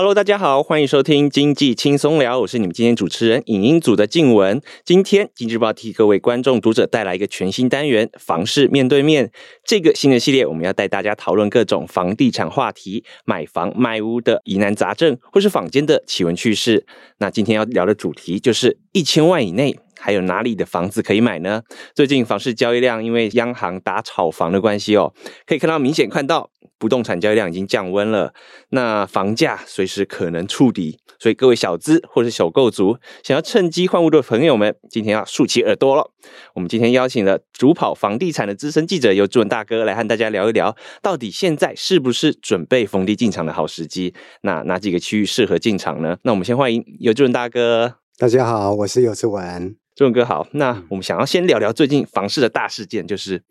Hello，大家好，欢迎收听经济轻松聊，我是你们今天主持人影音组的静文。今天经济日报替各位观众读者带来一个全新单元——房事面对面。这个新的系列，我们要带大家讨论各种房地产话题，买房卖屋的疑难杂症，或是坊间的奇闻趣事。那今天要聊的主题就是一千万以内。还有哪里的房子可以买呢？最近房市交易量因为央行打炒房的关系哦，可以看到明显看到不动产交易量已经降温了。那房价随时可能触底，所以各位小资或是首购族想要趁机换屋的朋友们，今天要竖起耳朵了。我们今天邀请了主跑房地产的资深记者游志文大哥来和大家聊一聊，到底现在是不是准备逢低进场的好时机？那哪几个区域适合进场呢？那我们先欢迎游志文大哥。大家好，我是游志文。智文哥好，那我们想要先聊聊最近房市的大事件，就是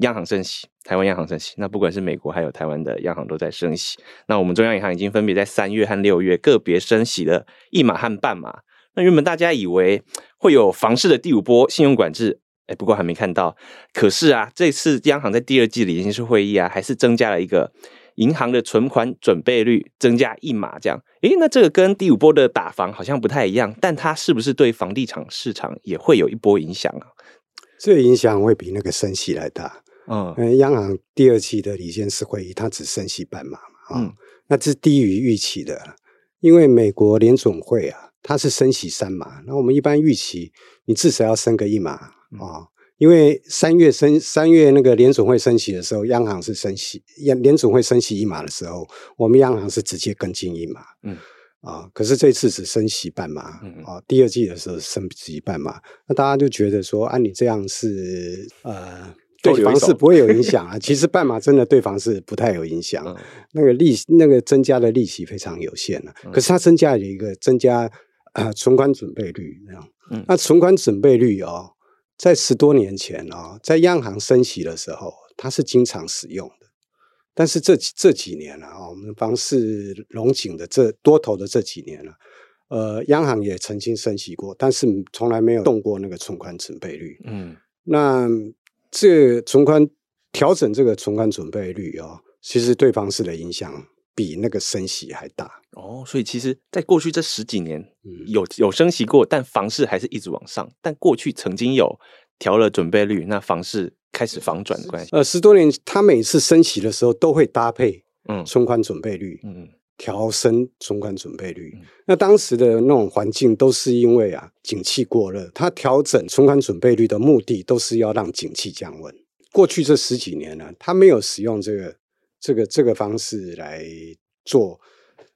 央行升息，台湾央行升息。那不管是美国还有台湾的央行都在升息。那我们中央银行已经分别在三月和六月个别升息了一码和半码。那原本大家以为会有房市的第五波信用管制，哎，不过还没看到。可是啊，这次央行在第二季理事会议啊，还是增加了一个。银行的存款准备率增加一码，这样，诶，那这个跟第五波的打房好像不太一样，但它是不是对房地产市场也会有一波影响啊？这个影响会比那个升息来大。嗯，因为央行第二期的理监事会议，它只升息半码嘛，啊、嗯，那这是低于预期的，因为美国联总会啊，它是升息三码，那我们一般预期你至少要升个一码啊。嗯因为三月升三月那个联准会升息的时候，央行是升息，联联准会升息一码的时候，我们央行是直接跟进一码，嗯。啊，可是这次只升息半码，啊，第二季的时候升息半码，那大家就觉得说，按、啊、你这样是呃对房市不会有影响啊，其实半码真的对房市不太有影响，嗯、那个利息那个增加的利息非常有限了、啊，可是它增加了一个增加啊、呃、存款准备率那样，嗯，那存款准备率哦。在十多年前啊，在央行升息的时候，它是经常使用的。但是这这几年了啊，我们房市龙井的这多头的这几年了，呃，央行也曾经升息过，但是从来没有动过那个存款准备率。嗯，那这存款调整这个存款准备率啊，其实对房市的影响比那个升息还大。哦，所以其实，在过去这十几年，有有升息过，但房市还是一直往上。但过去曾经有调了准备率，那房市开始反转的关系。呃，十多年，他每次升息的时候都会搭配嗯存款准备率，嗯调升存款准备率。嗯、那当时的那种环境都是因为啊景气过热，他调整存款准备率的目的都是要让景气降温。过去这十几年呢，他没有使用这个这个这个方式来做。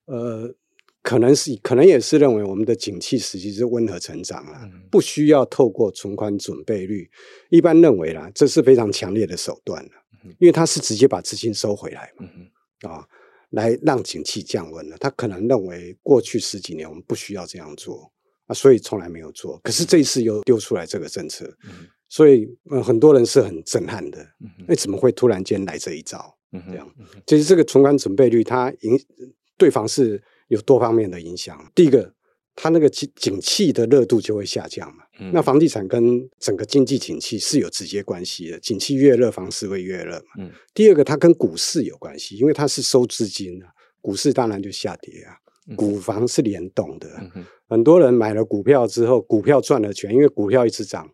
呃，可能是，可能也是认为我们的景气实际是温和成长了，嗯，不需要透过存款准备率。一般认为啦，这是非常强烈的手段了，因为它是直接把资金收回来嘛，啊，来让景气降温了。他可能认为过去十几年我们不需要这样做啊，所以从来没有做。可是这一次又丢出来这个政策，所以呃很多人是很震撼的。那怎么会突然间来这一招？这样，其实这个存款准备率它影。对房市有多方面的影响。第一个，它那个景景气的热度就会下降嘛。嗯。那房地产跟整个经济景气是有直接关系的，景气越热，房市会越热嘛。嗯。第二个，它跟股市有关系，因为它是收资金的，股市当然就下跌啊。股房是联动的。嗯。很多人买了股票之后，股票赚了钱，因为股票一直涨，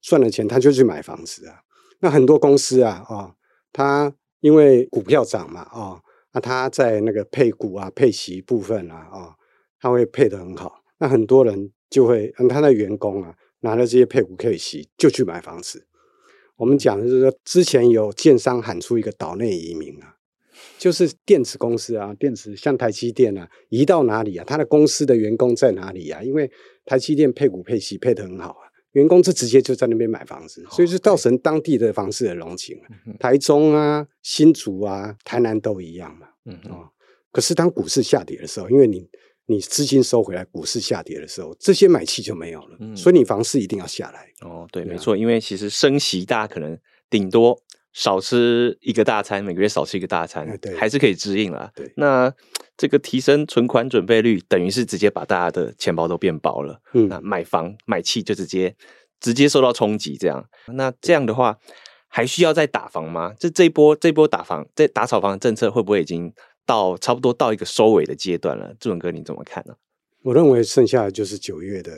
赚了钱他就去买房子啊。那很多公司啊，啊、哦，他因为股票涨嘛，啊、哦。那他在那个配股啊、配息部分啊，啊、哦，他会配得很好。那很多人就会，嗯他的员工啊，拿了这些配股配息就去买房子。我们讲的就是说，之前有建商喊出一个岛内移民啊，就是电子公司啊，电子像台积电啊，移到哪里啊？他的公司的员工在哪里啊？因为台积电配股配息配得很好啊。员工就直接就在那边买房子，所以就造成当地的房市的龙井。台中啊、新竹啊、台南都一样嘛。嗯哦，可是当股市下跌的时候，因为你你资金收回来，股市下跌的时候，这些买气就没有了。嗯，所以你房市一定要下来。哦，对，没错，因为其实升息，大家可能顶多少吃一个大餐，每个月少吃一个大餐，对，还是可以支应了。对，那。这个提升存款准备率，等于是直接把大家的钱包都变薄了。嗯，那买房买气就直接直接受到冲击。这样，那这样的话，还需要再打房吗？这这一波这波打房，这打炒房的政策会不会已经到差不多到一个收尾的阶段了。志文哥，你怎么看呢？我认为剩下的就是九月的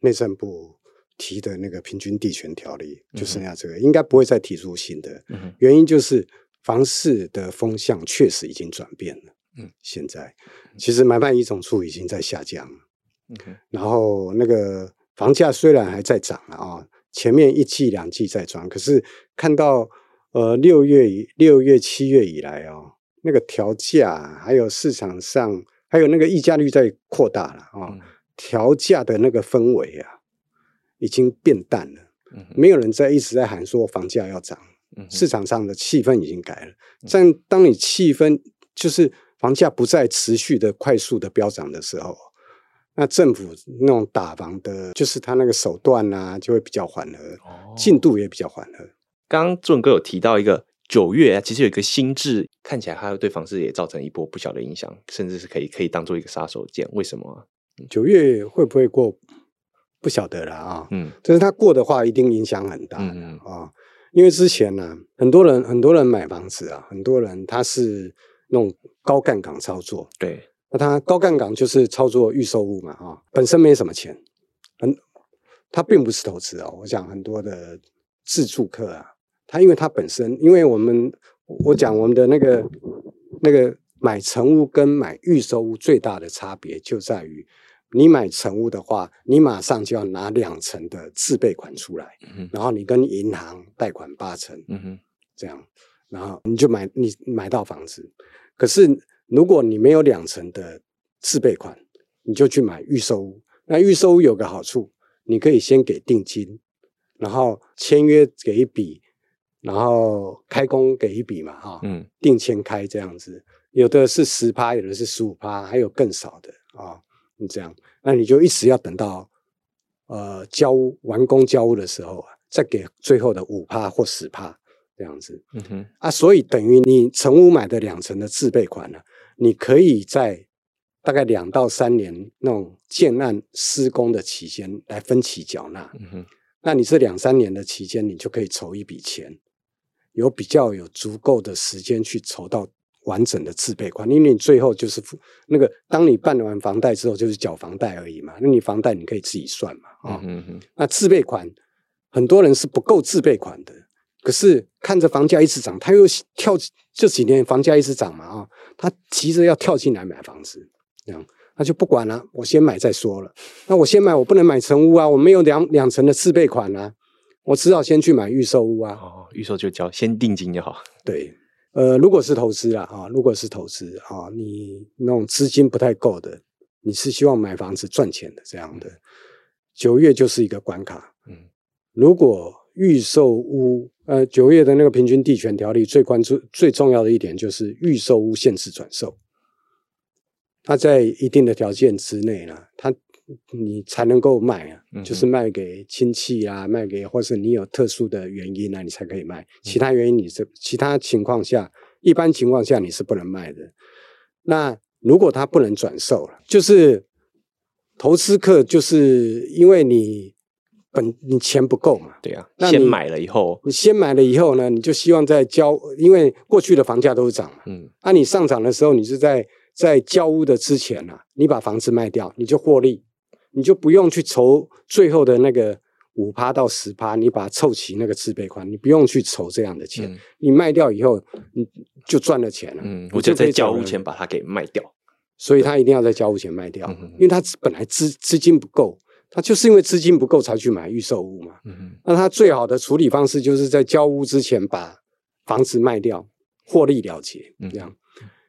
内政部提的那个平均地权条例，就剩下这个，嗯、应该不会再提出新的。嗯、原因就是房市的风向确实已经转变了。嗯，现在其实买卖移总处已经在下降然后那个房价虽然还在涨了啊，前面一季两季在涨，可是看到呃六月六月七月以来哦，那个调价还有市场上。还有那个溢价率在扩大了啊，调价的那个氛围啊，已经变淡了。没有人在一直在喊说房价要涨，市场上的气氛已经改了。但当你气氛就是房价不再持续的快速的飙涨的时候，那政府那种打房的，就是他那个手段啊，就会比较缓和，进度也比较缓和。刚刚志文哥有提到一个。九月其实有一个新制，看起来它会对房市也造成一波不小的影响，甚至是可以可以当做一个杀手锏。为什么？九月会不会过？不晓得了啊。嗯，但是它过的话，一定影响很大的嗯啊。因为之前呢、啊，很多人很多人买房子啊，很多人他是那种高杠杆操作。对，那它高杠杆就是操作预售物嘛啊，本身没什么钱，很，他并不是投资哦。我讲很多的自住客啊。他因为他本身，因为我们我讲我们的那个那个买成屋跟买预售屋最大的差别就在于，你买成屋的话，你马上就要拿两成的自备款出来，嗯、然后你跟银行贷款八成，嗯哼，这样，然后你就买你买到房子。可是如果你没有两成的自备款，你就去买预售屋。那预售屋有个好处，你可以先给定金，然后签约给一笔。然后开工给一笔嘛，哈，嗯，定签开这样子，有的是十趴，有的是十五趴，还有更少的啊，你这样，那你就一直要等到呃交屋完工交屋的时候啊，再给最后的五趴或十趴这样子，嗯哼，啊，所以等于你成屋买的两成的自备款呢，啊，你可以在大概两到三年那种建案施工的期间来分期缴纳，嗯哼，那你这两三年的期间，你就可以筹一笔钱。有比较有足够的时间去筹到完整的自备款，因为你最后就是付那个，当你办完房贷之后，就是缴房贷而已嘛。那你房贷你可以自己算嘛，啊、嗯嗯，那自备款很多人是不够自备款的，可是看着房价一直涨，他又跳这几年房价一直涨嘛，啊，他急着要跳进来买房子，这样他就不管了，我先买再说了。那我先买，我不能买成屋啊，我没有两两成的自备款啊。我只好先去买预售屋啊！哦，预售就交先定金就好。对，呃，如果是投资啦啊，如果是投资啊，你那种资金不太够的，你是希望买房子赚钱的这样的，九月就是一个关卡。嗯，如果预售屋，呃，九月的那个平均地权条例最关注最重要的一点就是预售屋限制转售，它在一定的条件之内呢，它。你才能够卖啊，就是卖给亲戚啊，卖给或是你有特殊的原因啊，你才可以卖。其他原因你是其他情况下，一般情况下你是不能卖的。那如果它不能转售了，就是投资客，就是因为你本你钱不够嘛，对啊，那先买了以后，你先买了以后呢，你就希望在交，因为过去的房价都是涨嘛，嗯，那你上涨的时候，你是在在交屋的之前啊，你把房子卖掉，你就获利。你就不用去筹最后的那个五趴到十趴，你把它凑齐那个自备款，你不用去筹这样的钱，嗯、你卖掉以后你就赚了钱了。嗯，我就在交屋前把它给卖掉，所以他一定要在交屋前卖掉，嗯、因为他本来资资金不够，他就是因为资金不够才去买预售屋嘛。嗯，那他最好的处理方式就是在交屋之前把房子卖掉，获利了结。这样，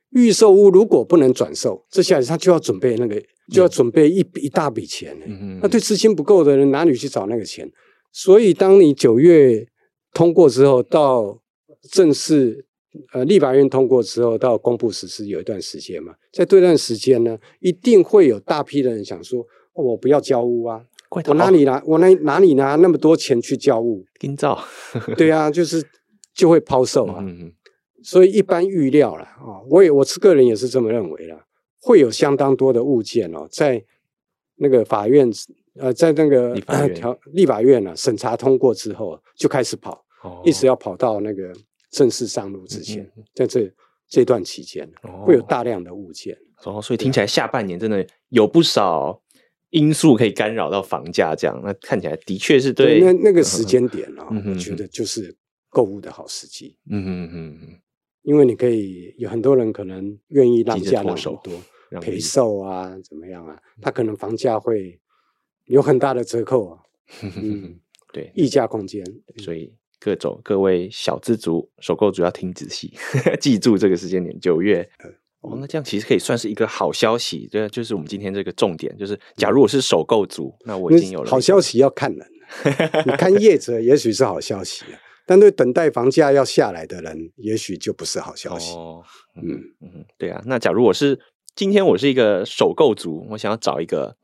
预、嗯、售屋如果不能转售，这下子他就要准备那个。就要准备一一大笔钱，嗯，那对资金不够的人哪里去找那个钱？所以当你九月通过之后，到正式呃立法院通过之后，到公布实施有一段时间嘛，在这段时间呢，一定会有大批的人想说，哦，我不要交屋啊，我哪里拿我哪哪里拿那么多钱去交屋？金照，对啊，就是就会抛售啊。嗯，所以一般预料了啊，我也我是个人也是这么认为了。会有相当多的物件哦，在那个法院呃，在那个立法院，立法院呢审查通过之后，就开始跑，哦，一直要跑到那个正式上路之前，嗯嗯，在这这段期间会有大量的物件。哦，所以听起来下半年真的有不少因素可以干扰到房价，这样那看起来的确是对。对那那个时间点啊，嗯、我觉得就是购物的好时机。嗯嗯嗯嗯，因为你可以有很多人可能愿意让价让很多陪售啊，怎么样啊？他可能房价会有很大的折扣啊。嗯，对，溢价空间。所以各种各位小资族、首购族要听仔细，记住这个时间点，九月。哦，那这样其实可以算是一个好消息，对，就是我们今天这个重点，就是假如我是首购族，那我已经有了。好消息要看人，你看业者也许是好消息，但对等待房价要下来的人，也许就不是好消息。哦，嗯嗯，对啊。那假如我是今天我是一个首购族，我想要找一个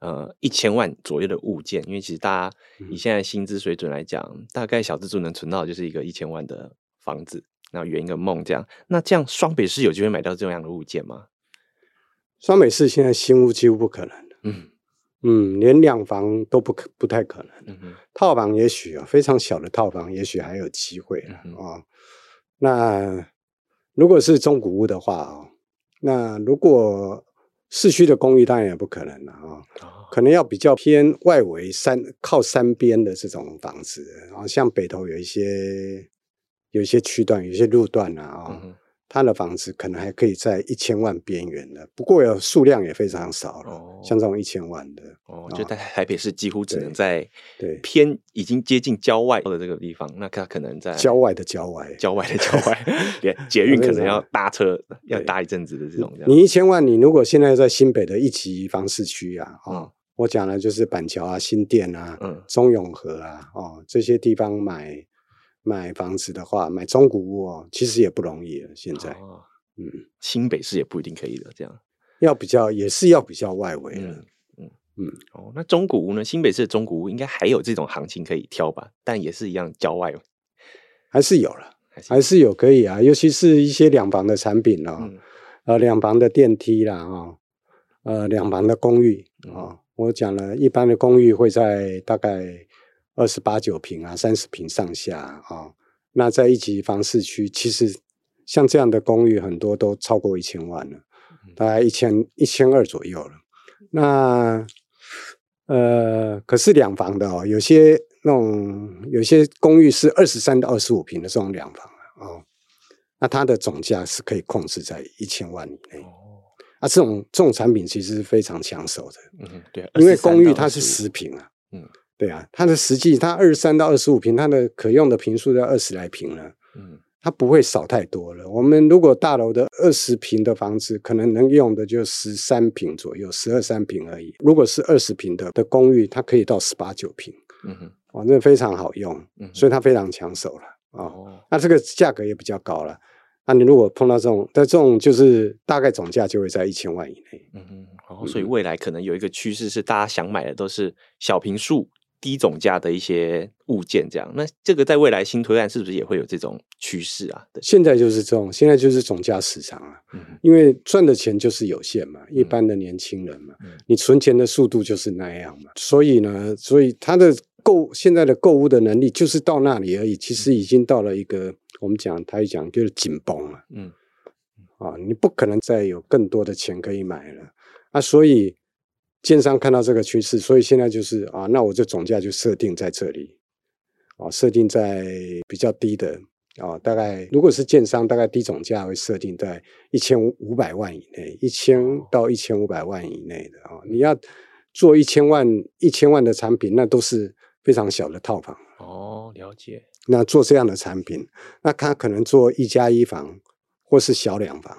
呃一千万左右的物件，因为其实大家以现在薪资水准来讲，嗯、大概小资族能存到就是一个一千万的房子。那圆一个梦，这样，那这样双北市有机会买到这样的物件吗？双北市现在新屋几乎不可能，嗯嗯，连两房都不可不太可能，嗯哼套房也许啊，非常小的套房也许还有机会啊、嗯哦。那如果是中古屋的话啊，那如果市区的公寓当然也不可能了啊，哦哦、可能要比较偏外围山靠山边的这种房子，然后像北投有一些。有一些区段，有些路段啊，啊、哦，嗯、它的房子可能还可以在一千万边缘的，不过有数量也非常少了。哦、像这种一千万的，哦，就在台北市几乎只能在对偏已经接近郊外的这个地方，那它可能在郊外的郊外，郊外的郊外，连捷运可能要搭车要搭一阵子的这种这。你一千万，你如果现在在新北的一级房市区啊，啊、哦，嗯、我讲的就是板桥啊、新店啊、嗯、中永和啊，哦，这些地方买。买房子的话，买中古屋哦，其实也不容易了。现在，哦、嗯，新北市也不一定可以的，这样要比较也是要比较外围了。嗯嗯嗯。哦，那中古屋呢？新北市的中古屋应该还有这种行情可以挑吧？但也是一样郊外，还是有了，还是有，可以啊。尤其是一些两房的产品哦，嗯、呃，两房的电梯啦，哦，呃，两房的公寓啊、哦。我讲了一般的公寓会在大概。二十八九平啊，三十平上下啊、哦，那在一级房市区，其实像这样的公寓很多都超过一千万了，大概一千一千二左右了。那呃，可是两房的哦，有些那种有些公寓是二十三到二十五平的这种两房啊、哦，那它的总价是可以控制在一千万以内。哦，啊，这种这种产品其实是非常抢手的。嗯，对，因为公寓它是十平啊。嗯。对啊，它的实际，它二十三到二十五平，它的可用的平数要二十来平了。嗯，它不会少太多了。我们如果大楼的二十平的房子，可能能用的就十三平左右，十二三平而已。如果是二十平的的公寓，它可以到十八九平。嗯哼，反正非常好用。嗯，所以它非常抢手了啊。哦，那这个价格也比较高了。那你如果碰到这种，在这种就是大概总价就会在一千万以内。嗯哼，然后所以未来可能有一个趋势是，大家想买的都是小平数。低总价的一些物件，这样，那这个在未来新推案是不是也会有这种趋势啊？现在就是这种，现在就是总价市场啊，嗯、因为赚的钱就是有限嘛，一般的年轻人嘛，嗯、你存钱的速度就是那样嘛，所以呢，所以他的购现在的购物的能力就是到那里而已，其实已经到了一个、嗯、我们讲他一讲就是紧绷了，嗯，啊，你不可能再有更多的钱可以买了。啊，所以。建商看到这个趋势，所以现在就是啊，那我这总价就设定在这里，啊，设定在比较低的啊，大概如果是建商，大概低总价会设定在一千五百万以内，一千到一千五百万以内的啊，你要做一千万一千万的产品，那都是非常小的套房。哦，了解。那做这样的产品，那他可能做一加一房或是小两房，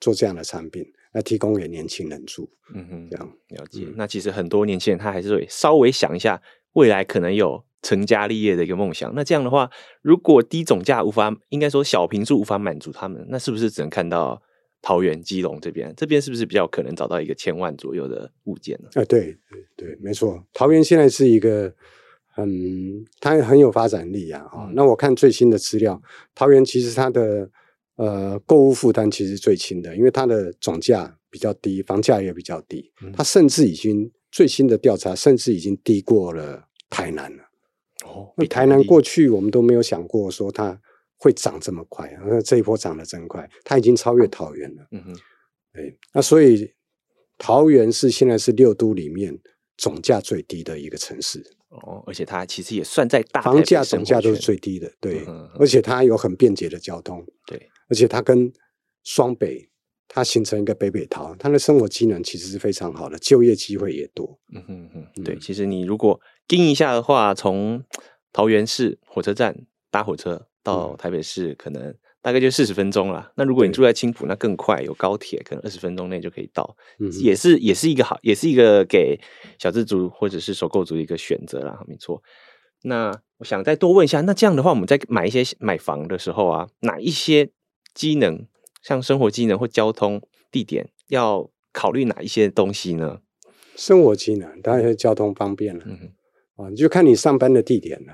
做这样的产品。来提供给年轻人住，嗯哼，这样了解。嗯、那其实很多年轻人他还是会稍微想一下未来可能有成家立业的一个梦想。那这样的话，如果低总价无法，应该说小平数无法满足他们，那是不是只能看到桃园、基隆这边？这边是不是比较可能找到一个千万左右的物件呢？啊，对对对，没错。桃园现在是一个很，它很有发展力啊。啊、嗯，那我看最新的资料，桃园其实它的。呃，购物负担其实最轻的，因为它的总价比较低，房价也比较低。嗯、它甚至已经最新的调查，甚至已经低过了台南了。哦，比台南过去我们都没有想过说它会涨这么快，那这一波涨得真快，它已经超越桃园了。嗯哼，对，那所以桃园是现在是六都里面总价最低的一个城市。哦，而且它其实也算在大房价总价都是最低的，对，而且它有很便捷的交通，对，而且它跟双北。它形成一个北北桃，它的生活机能其实是非常好的，就业机会也多。嗯哼哼，对，其实你如果盯一下的话，从桃园市火车站搭火车到台北市，可能大概就四十分钟了。那如果你住在青浦，那更快，有高铁，可能二十分钟内就可以到。嗯，也是也是一个好，也是一个给小资族或者是首购族的一个选择啦。没错。那我想再多问一下，那这样的话，我们在买一些买房的时候啊，哪一些机能？像生活机能或交通地点，要考虑哪一些东西呢？生活机能当然是交通方便了，嗯哼，啊，就看你上班的地点了。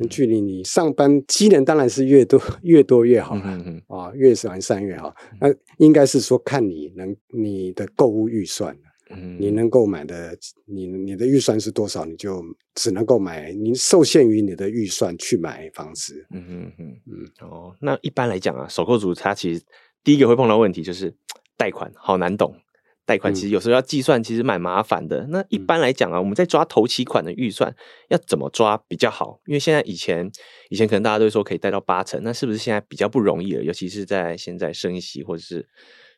嗯、距离你上班机能当然是越多 越多越好了，嗯哼啊，越完善越好。那应该是说看你能你的购物预算，嗯，你能够买的，你你的预算是多少，你就只能够买，你受限于你的预算去买房子。嗯嗯嗯嗯，哦，那一般来讲啊，首购族他其实。第一个会碰到问题就是贷款好难懂，贷款其实有时候要计算，其实蛮麻烦的。嗯、那一般来讲啊，我们在抓头期款的预算要怎么抓比较好？因为现在以前以前可能大家都说可以贷到八成，那是不是现在比较不容易了？尤其是在现在升息或者是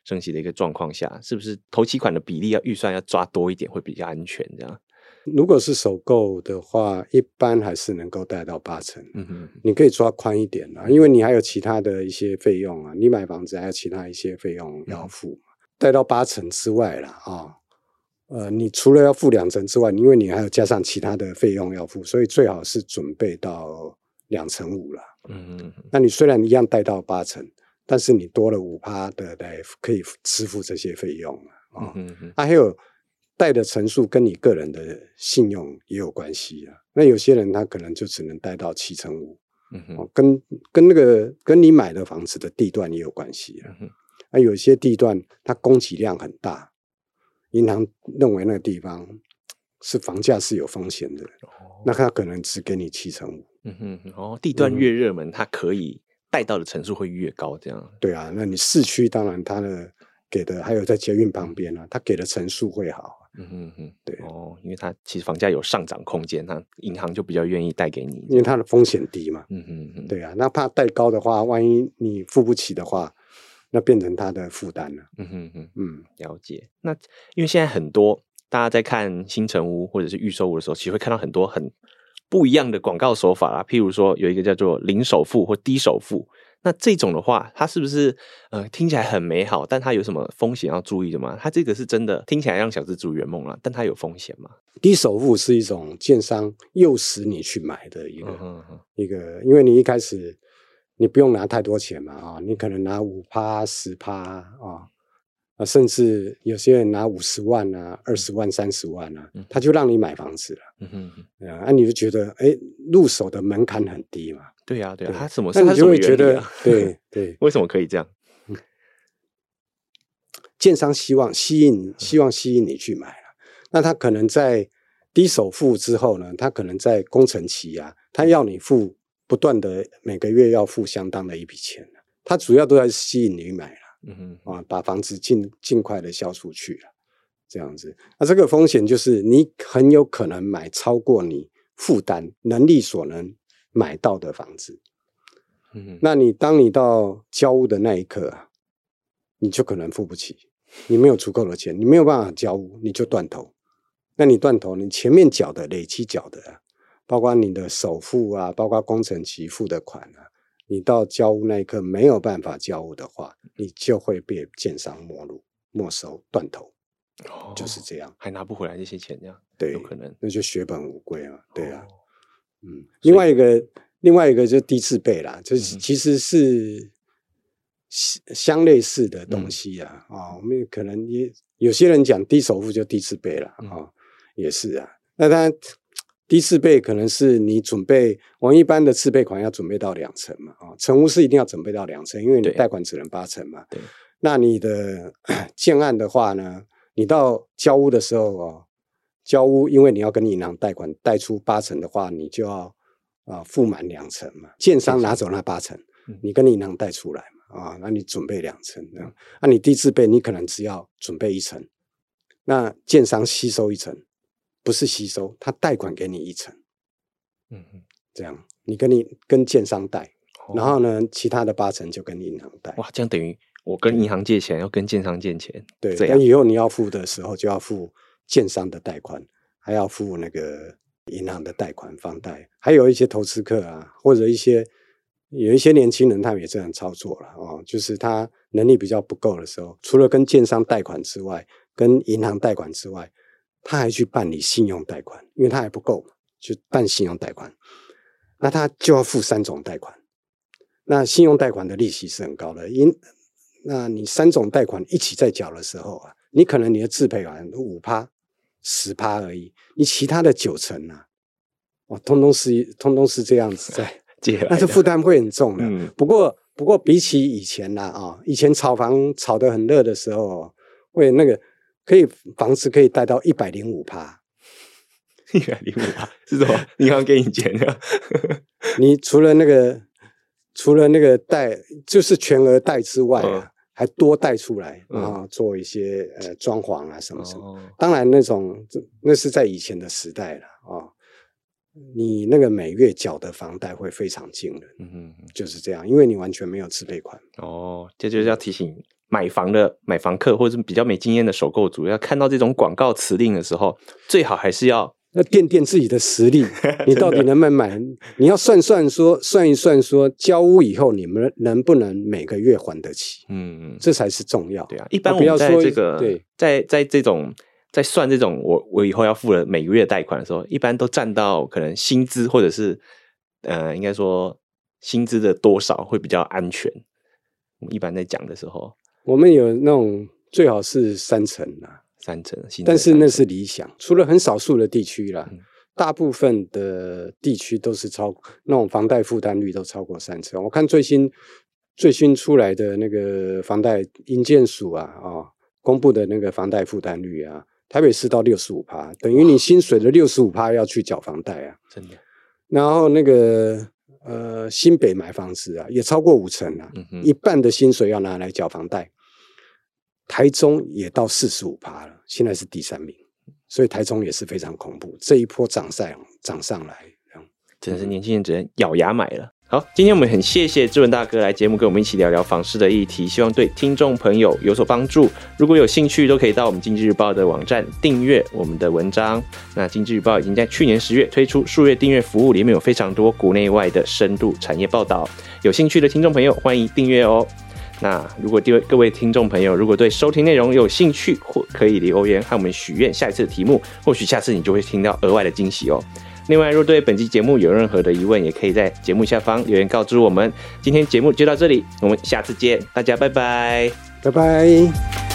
升息的一个状况下，是不是头期款的比例要预算要抓多一点会比较安全？这样？如果是首购的话，一般还是能够贷到八成。嗯哼，你可以抓宽一点啦，因为你还有其他的一些费用啊，你买房子还有其他一些费用要付。贷、嗯、到八成之外了啊，呃，你除了要付两成之外，因为你还有加上其他的费用要付，所以最好是准备到两成五了。嗯嗯，那你虽然一样贷到八成，但是你多了五趴的来可以支付这些费用啊。嗯哼，啊，还有。贷的成数跟你个人的信用也有关系啊。那有些人他可能就只能贷到七成五，嗯哼，跟跟那个跟你买的房子的地段也有关系啊。嗯哼，啊，有些地段它供给量很大，银行认为那个地方是房价是有风险的，哦，那他可能只给你七成五。嗯哼，哦，地段越热门，它可以贷到的层数会越高，这样。对啊，那你市区当然它的给的还有在捷运旁边啊，它给的层数会好。嗯哼哼，对哦，因为它其实房价有上涨空间，那银行就比较愿意贷给你，因为它的风险低嘛。嗯哼哼，对啊，那怕贷高的话，万一你付不起的话，那变成他的负担了。嗯哼哼，嗯，了解。那因为现在很多大家在看新城屋或者是预售屋的时候，其实会看到很多很不一样的广告手法啦，譬如说有一个叫做零首付或低首付。那这种的话，它是不是呃听起来很美好？但它有什么风险要注意的吗？它这个是真的听起来让小资族圆梦了，但它有风险吗？低首付是一种建商诱使你去买的一个、一个，因为你一开始你不用拿太多钱嘛啊，你可能拿五趴十趴啊。甚至有些人拿五十万啊、二十万、三十万啊，他就让你买房子了。嗯哼，啊，你就觉得哎，入手的门槛很低嘛？对呀，对呀，他怎么？那你就会觉得，对对，为什么可以这样？建商希望吸引，希望吸引你去买了。那他可能在低首付之后呢？他可能在工程期啊，他要你付不断的每个月要付相当的一笔钱。他主要都在吸引你买。嗯哼，啊，把房子尽尽快的销出去了，这样子。那这个风险就是你很有可能买超过你负担能力所能买到的房子。嗯哼，那你当你到交屋的那一刻啊，你就可能付不起，你没有足够的钱，你没有办法交屋，你就断头。那你断头，你前面缴的累积缴的，包括你的首付啊，包括工程期付的款啊。你到交屋那一刻没有办法交屋的话，你就会被建商没入、没收、断头，哦，就是这样，还拿不回来这些钱，这样对，有可能，那就血本无归啊，对啊，哦、嗯，另外一个，另外一个就低自备啦，就是其实是相类似的东西啊，啊、嗯哦，我们可能也有些人讲低首付就低自备了啊、哦，也是啊，那他。低自备可能是你准备，我们一般的自备款要准备到两成嘛，啊，成屋是一定要准备到两成，因为你贷款只能八成嘛。对。那你的 建案的话呢，你到交屋的时候哦，交屋因为你要跟银行贷款贷出八成的话，你就要啊付满两成嘛，建商拿走那八成，你跟银行贷出来嘛，啊，那你准备两成那你低自备，你可能只要准备一成，那建商吸收一成，不是吸收，他贷款给你一成，嗯嗯，这样你跟你跟建商贷，然后呢，其他的八成就跟银行贷，哇，这样等于我跟银行借钱要跟建商借钱，对，但以后你要付的时候就要付建商的贷款，还要付那个。银行的贷款、房贷，还有一些投资客啊，或者一些有一些年轻人，他们也这样操作了哦。就是他能力比较不够的时候，除了跟建商贷款之外，跟银行贷款之外，他还去办理信用贷款，因为他还不够，就办信用贷款。那他就要付三种贷款。那信用贷款的利息是很高的，因那你三种贷款一起在缴的时候啊，你可能你的自赔款五趴。十趴而已，你其他的九成啊，哇，通通是通通是这样子在 借，那这负担会很重的。嗯、不过，不过比起以前啦，啊，以前炒房炒得很热的时候，会那个可以房子可以贷到一百零五趴，一百零五趴是什么？银行给你钱的？你除了那个除了那个贷，就是全额贷之外啊。嗯还多贷出来，然后做一些、嗯、呃装潢啊什么什么。哦、当然那种那是在以前的时代了啊、哦。你那个每月缴的房贷会非常惊人，嗯哼哼，就是这样，因为你完全没有自备款。哦，这就是要提醒买房的买房客或者是比较没经验的首购族，要看到这种广告辞令的时候，最好还是要。要垫垫自己的实力，你到底能不能买？你要算算说，算一算说，交屋以后你们能不能每个月还得起？嗯，这才是重要。对啊，一般我们在这个对，在在这种在算这种我我以后要付了每个月贷款的时候，一般都占到可能薪资或者是呃，应该说薪资的多少会比较安全。我们一般在讲的时候，我们有那种最好是三成啦。三成，但是那是理想，除了很少数的地区啦，嗯、大部分的地区都是超那种房贷负担率都超过三成。我看最新最新出来的那个房贷银建署啊啊、哦、公布的那个房贷负担率啊，台北市到六十五趴，等于你薪水的六十五趴要去缴房贷啊，真的。然后那个呃新北买房子啊，也超过五成啊，一半的薪水要拿来缴房贷。台中也到四十五趴了，现在是第三名，所以台中也是非常恐怖。这一波涨上涨上来，真的是年轻人只能咬牙买了。好，今天我们很谢谢志文大哥来节目跟我们一起聊聊房市的议题，希望对听众朋友有所帮助。如果有兴趣，都可以到我们经济日报的网站订阅我们的文章。那经济日报已经在去年十月推出数月订阅服务，里面有非常多国内外的深度产业报道。有兴趣的听众朋友，欢迎订阅哦。那如果各位各位听众朋友，如果对收听内容有兴趣，或可以留言和我们许愿下一次的题目，或许下次你就会听到额外的惊喜哦。另外，若对本期节目有任何的疑问，也可以在节目下方留言告知我们。今天节目就到这里，我们下次见，大家拜拜，拜拜。